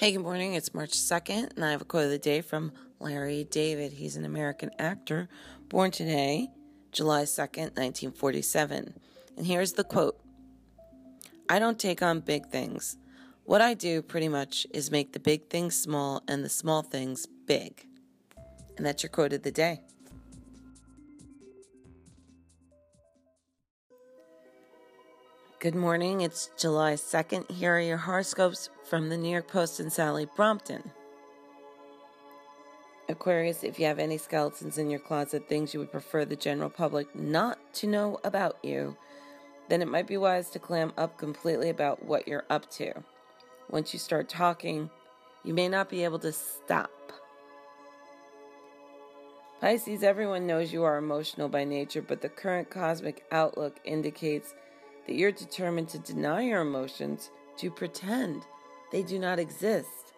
Hey, good morning. It's March 2nd, and I have a quote of the day from Larry David. He's an American actor born today, July 2nd, 1947. And here's the quote I don't take on big things. What I do pretty much is make the big things small and the small things big. And that's your quote of the day. Good morning. It's July 2nd. Here are your horoscopes from the New York Post and Sally Brompton. Aquarius, if you have any skeletons in your closet, things you would prefer the general public not to know about you, then it might be wise to clam up completely about what you're up to. Once you start talking, you may not be able to stop. Pisces, everyone knows you are emotional by nature, but the current cosmic outlook indicates that you're determined to deny your emotions, to pretend they do not exist.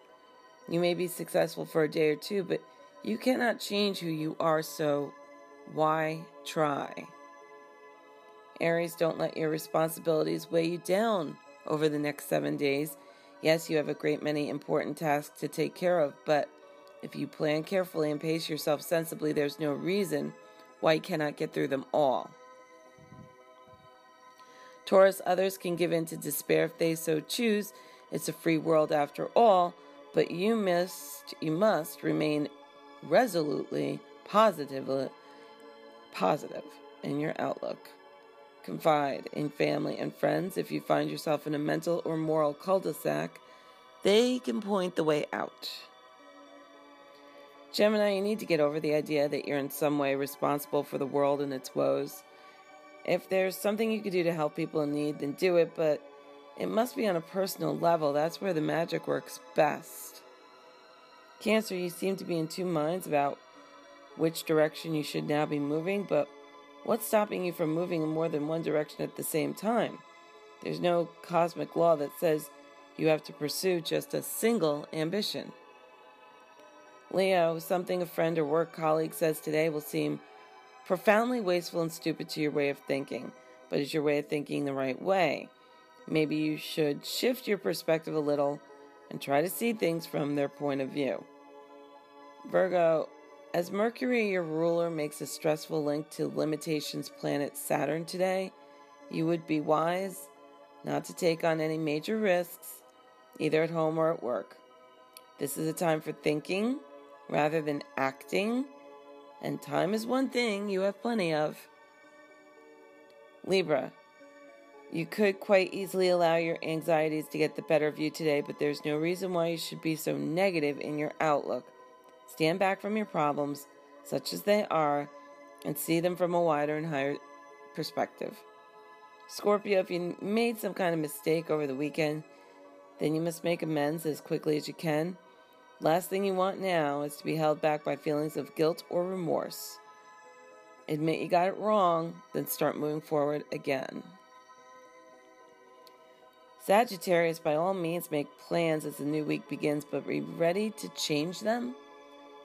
You may be successful for a day or two, but you cannot change who you are, so why try? Aries, don't let your responsibilities weigh you down over the next seven days. Yes, you have a great many important tasks to take care of, but if you plan carefully and pace yourself sensibly, there's no reason why you cannot get through them all. Taurus, others can give in to despair if they so choose. It's a free world after all, but you must you must remain resolutely positively positive positive in your outlook. Confide in family and friends if you find yourself in a mental or moral cul-de-sac. They can point the way out. Gemini, you need to get over the idea that you're in some way responsible for the world and its woes. If there's something you could do to help people in need, then do it, but it must be on a personal level. That's where the magic works best. Cancer, you seem to be in two minds about which direction you should now be moving, but what's stopping you from moving in more than one direction at the same time? There's no cosmic law that says you have to pursue just a single ambition. Leo, something a friend or work colleague says today will seem profoundly wasteful and stupid to your way of thinking, but is your way of thinking the right way? Maybe you should shift your perspective a little and try to see things from their point of view. Virgo, as Mercury, your ruler, makes a stressful link to limitations planet Saturn today, you would be wise not to take on any major risks, either at home or at work. This is a time for thinking rather than acting and time is one thing you have plenty of. Libra, you could quite easily allow your anxieties to get the better of you today, but there's no reason why you should be so negative in your outlook. Stand back from your problems, such as they are, and see them from a wider and higher perspective. Scorpio, if you made some kind of mistake over the weekend, then you must make amends as quickly as you can. Last thing you want now is to be held back by feelings of guilt or remorse. Admit you got it wrong, then start moving forward again. Sagittarius, by all means, make plans as the new week begins, but be ready to change them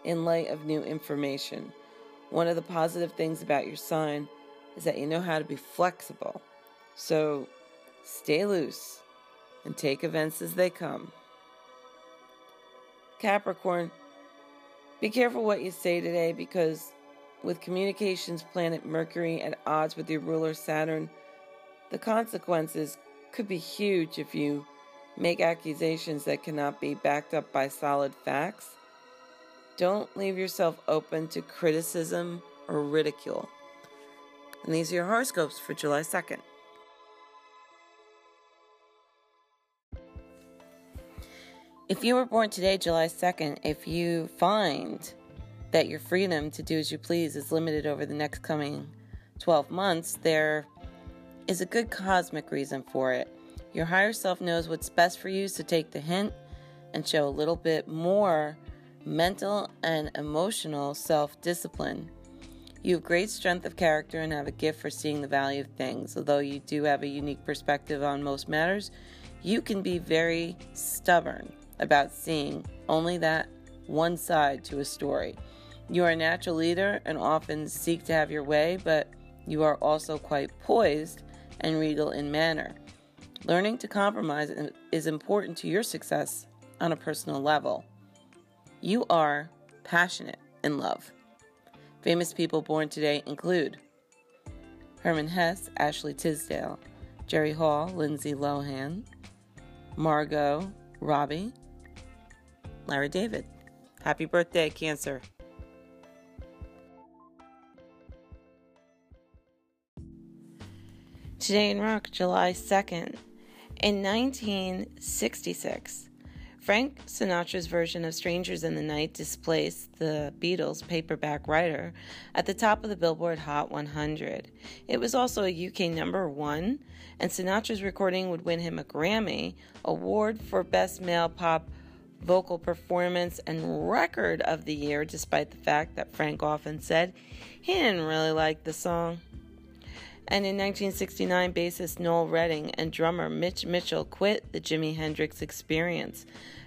in light of new information. One of the positive things about your sign is that you know how to be flexible. So stay loose and take events as they come. Capricorn, be careful what you say today because with communications planet Mercury at odds with your ruler Saturn, the consequences could be huge if you make accusations that cannot be backed up by solid facts. Don't leave yourself open to criticism or ridicule. And these are your horoscopes for July 2nd. If you were born today, July 2nd, if you find that your freedom to do as you please is limited over the next coming 12 months, there is a good cosmic reason for it. Your higher self knows what's best for you, so take the hint and show a little bit more mental and emotional self discipline. You have great strength of character and have a gift for seeing the value of things. Although you do have a unique perspective on most matters, you can be very stubborn about seeing only that one side to a story. You are a natural leader and often seek to have your way, but you are also quite poised and regal in manner. Learning to compromise is important to your success on a personal level. You are passionate in love. Famous people born today include Hermann Hesse, Ashley Tisdale, Jerry Hall, Lindsay Lohan, Margot Robbie, Larry David. Happy birthday, Cancer. Today in Rock, July 2nd. In 1966, Frank Sinatra's version of Strangers in the Night displaced the Beatles' paperback writer at the top of the Billboard Hot 100. It was also a UK number one, and Sinatra's recording would win him a Grammy Award for Best Male Pop Vocal Performance and Record of the Year, despite the fact that Frank often said he didn't really like the song. And in 1969, bassist Noel Redding and drummer Mitch Mitchell quit the Jimi Hendrix Experience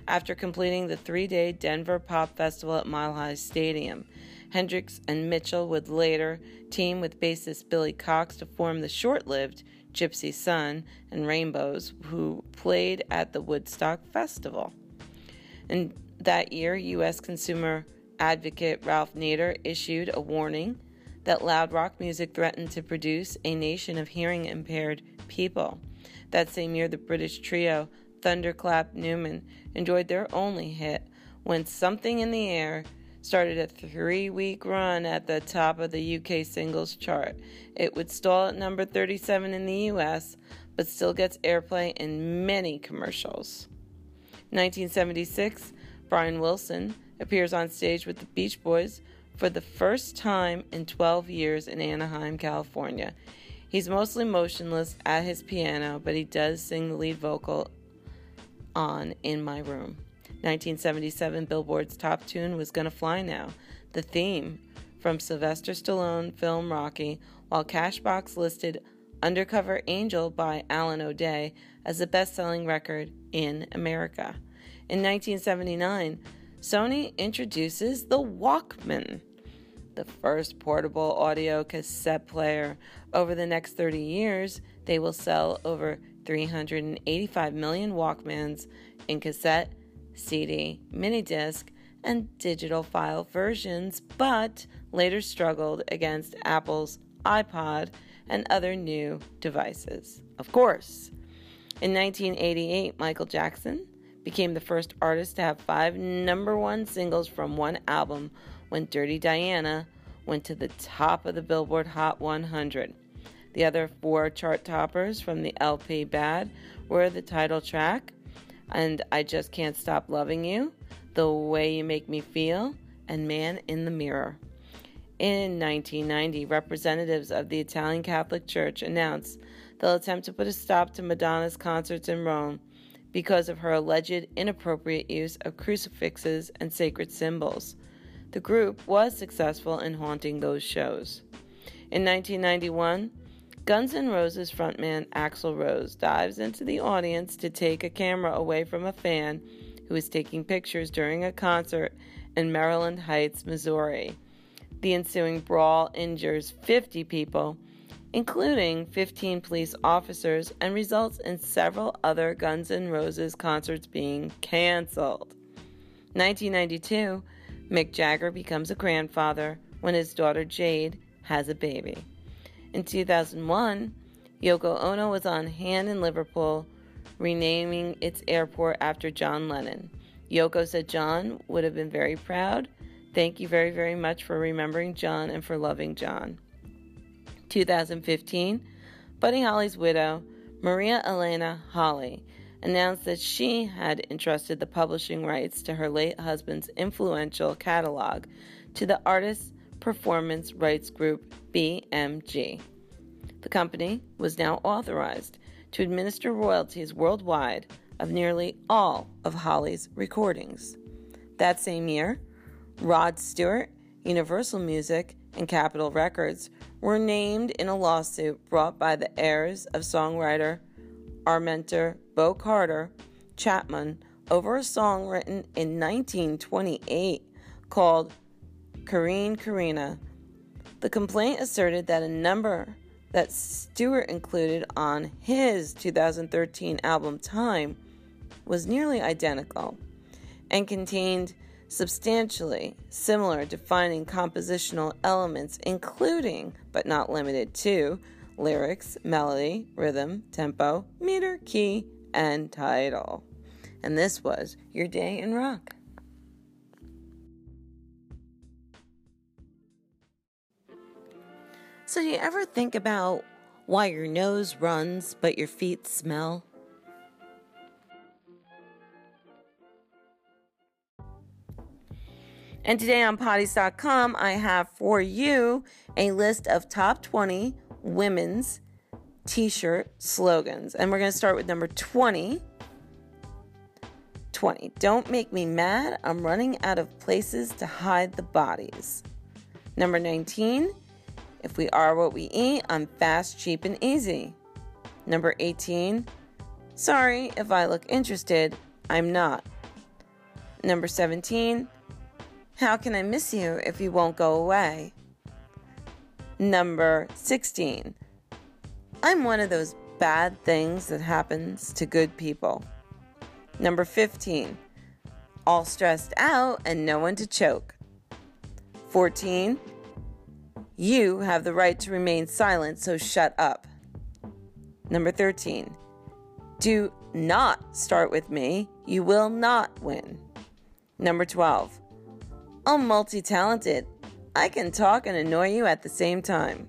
after completing the three day Denver Pop Festival at Mile High Stadium. Hendrix and Mitchell would later team with bassist Billy Cox to form the short lived Gypsy Sun and Rainbows, who played at the Woodstock Festival. And that year, U.S. consumer advocate Ralph Nader issued a warning that loud rock music threatened to produce a nation of hearing impaired people. That same year, the British trio Thunderclap Newman enjoyed their only hit when Something in the Air started a three week run at the top of the UK singles chart. It would stall at number 37 in the US, but still gets airplay in many commercials. 1976, Brian Wilson appears on stage with the Beach Boys for the first time in 12 years in Anaheim, California. He's mostly motionless at his piano, but he does sing the lead vocal on In My Room. 1977 Billboard's top tune was Gonna Fly Now, the theme from Sylvester Stallone film Rocky, while Cashbox listed Undercover Angel by Alan O'Day as the best selling record in America. In 1979, Sony introduces the Walkman the first portable audio cassette player. Over the next 30 years, they will sell over 385 million Walkmans in cassette, CD, mini disc, and digital file versions, but later struggled against Apple's iPod and other new devices. Of course, in 1988, Michael Jackson became the first artist to have five number one singles from one album when Dirty Diana went to the top of the Billboard Hot 100. The other four chart toppers from the LP Bad were the title track and I Just Can't Stop Loving You, The Way You Make Me Feel, and Man in the Mirror. In 1990, representatives of the Italian Catholic Church announced they'll attempt to put a stop to Madonna's concerts in Rome because of her alleged inappropriate use of crucifixes and sacred symbols. The group was successful in haunting those shows. In 1991, Guns N' Roses frontman Axl Rose dives into the audience to take a camera away from a fan who is taking pictures during a concert in Maryland Heights, Missouri. The ensuing brawl injures 50 people, including 15 police officers, and results in several other Guns N' Roses concerts being canceled. 1992, Mick Jagger becomes a grandfather when his daughter Jade has a baby. In 2001, Yoko Ono was on hand in Liverpool, renaming its airport after John Lennon. Yoko said John would have been very proud. Thank you very, very much for remembering John and for loving John. 2015, Buddy Holly's widow, Maria Elena Holly, announced that she had entrusted the publishing rights to her late husband's influential catalog to the Artists Performance Rights Group BMG. The company was now authorized to administer royalties worldwide of nearly all of Holly's recordings. That same year, Rod Stewart, Universal Music, and Capitol Records were named in a lawsuit brought by the heirs of songwriter Armenter Bo Carter Chatmon over a song written in 1928 called Corrine Corrina. The complaint asserted that a number that Stewart included on his 2013 album Time was nearly identical. and contained substantially similar defining compositional elements, including, but not limited to, lyrics, melody, rhythm, tempo, meter, key, and title. And this was Your Day in Rock. So, do you ever think about why your nose runs but your feet smell? And today on Potties.com, I have for you a list of top 20 women's t shirt slogans. And we're going to start with number 20. 20. Don't make me mad. I'm running out of places to hide the bodies. Number 19. If we are what we eat, I'm fast, cheap, and easy. Number 18. Sorry if I look interested, I'm not. Number 17. How can I miss you if you won't go away? Number 16. I'm one of those bad things that happens to good people. Number 15. All stressed out and no one to choke. 14. You have the right to remain silent, so shut up. Number 13. Do not start with me. You will not win. Number 12. I'm multi talented. I can talk and annoy you at the same time.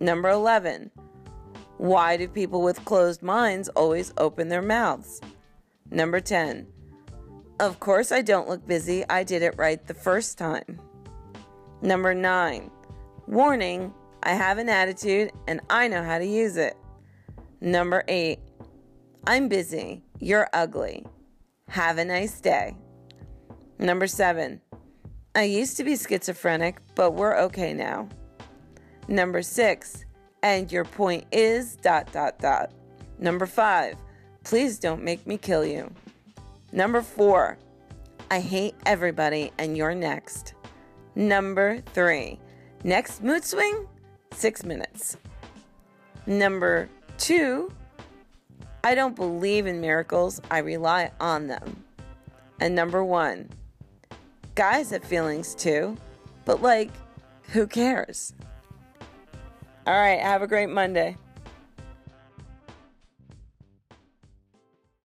Number 11. Why do people with closed minds always open their mouths? Number 10. Of course, I don't look busy. I did it right the first time. Number 9. Warning I have an attitude and I know how to use it. Number 8. I'm busy. You're ugly. Have a nice day. Number 7. I used to be schizophrenic, but we're okay now. Number six, and your point is dot dot dot. Number five, please don't make me kill you. Number four, I hate everybody and you're next. Number three, next mood swing, six minutes. Number two, I don't believe in miracles, I rely on them. And number one, guys have feelings too, but like, who cares? All right, have a great Monday.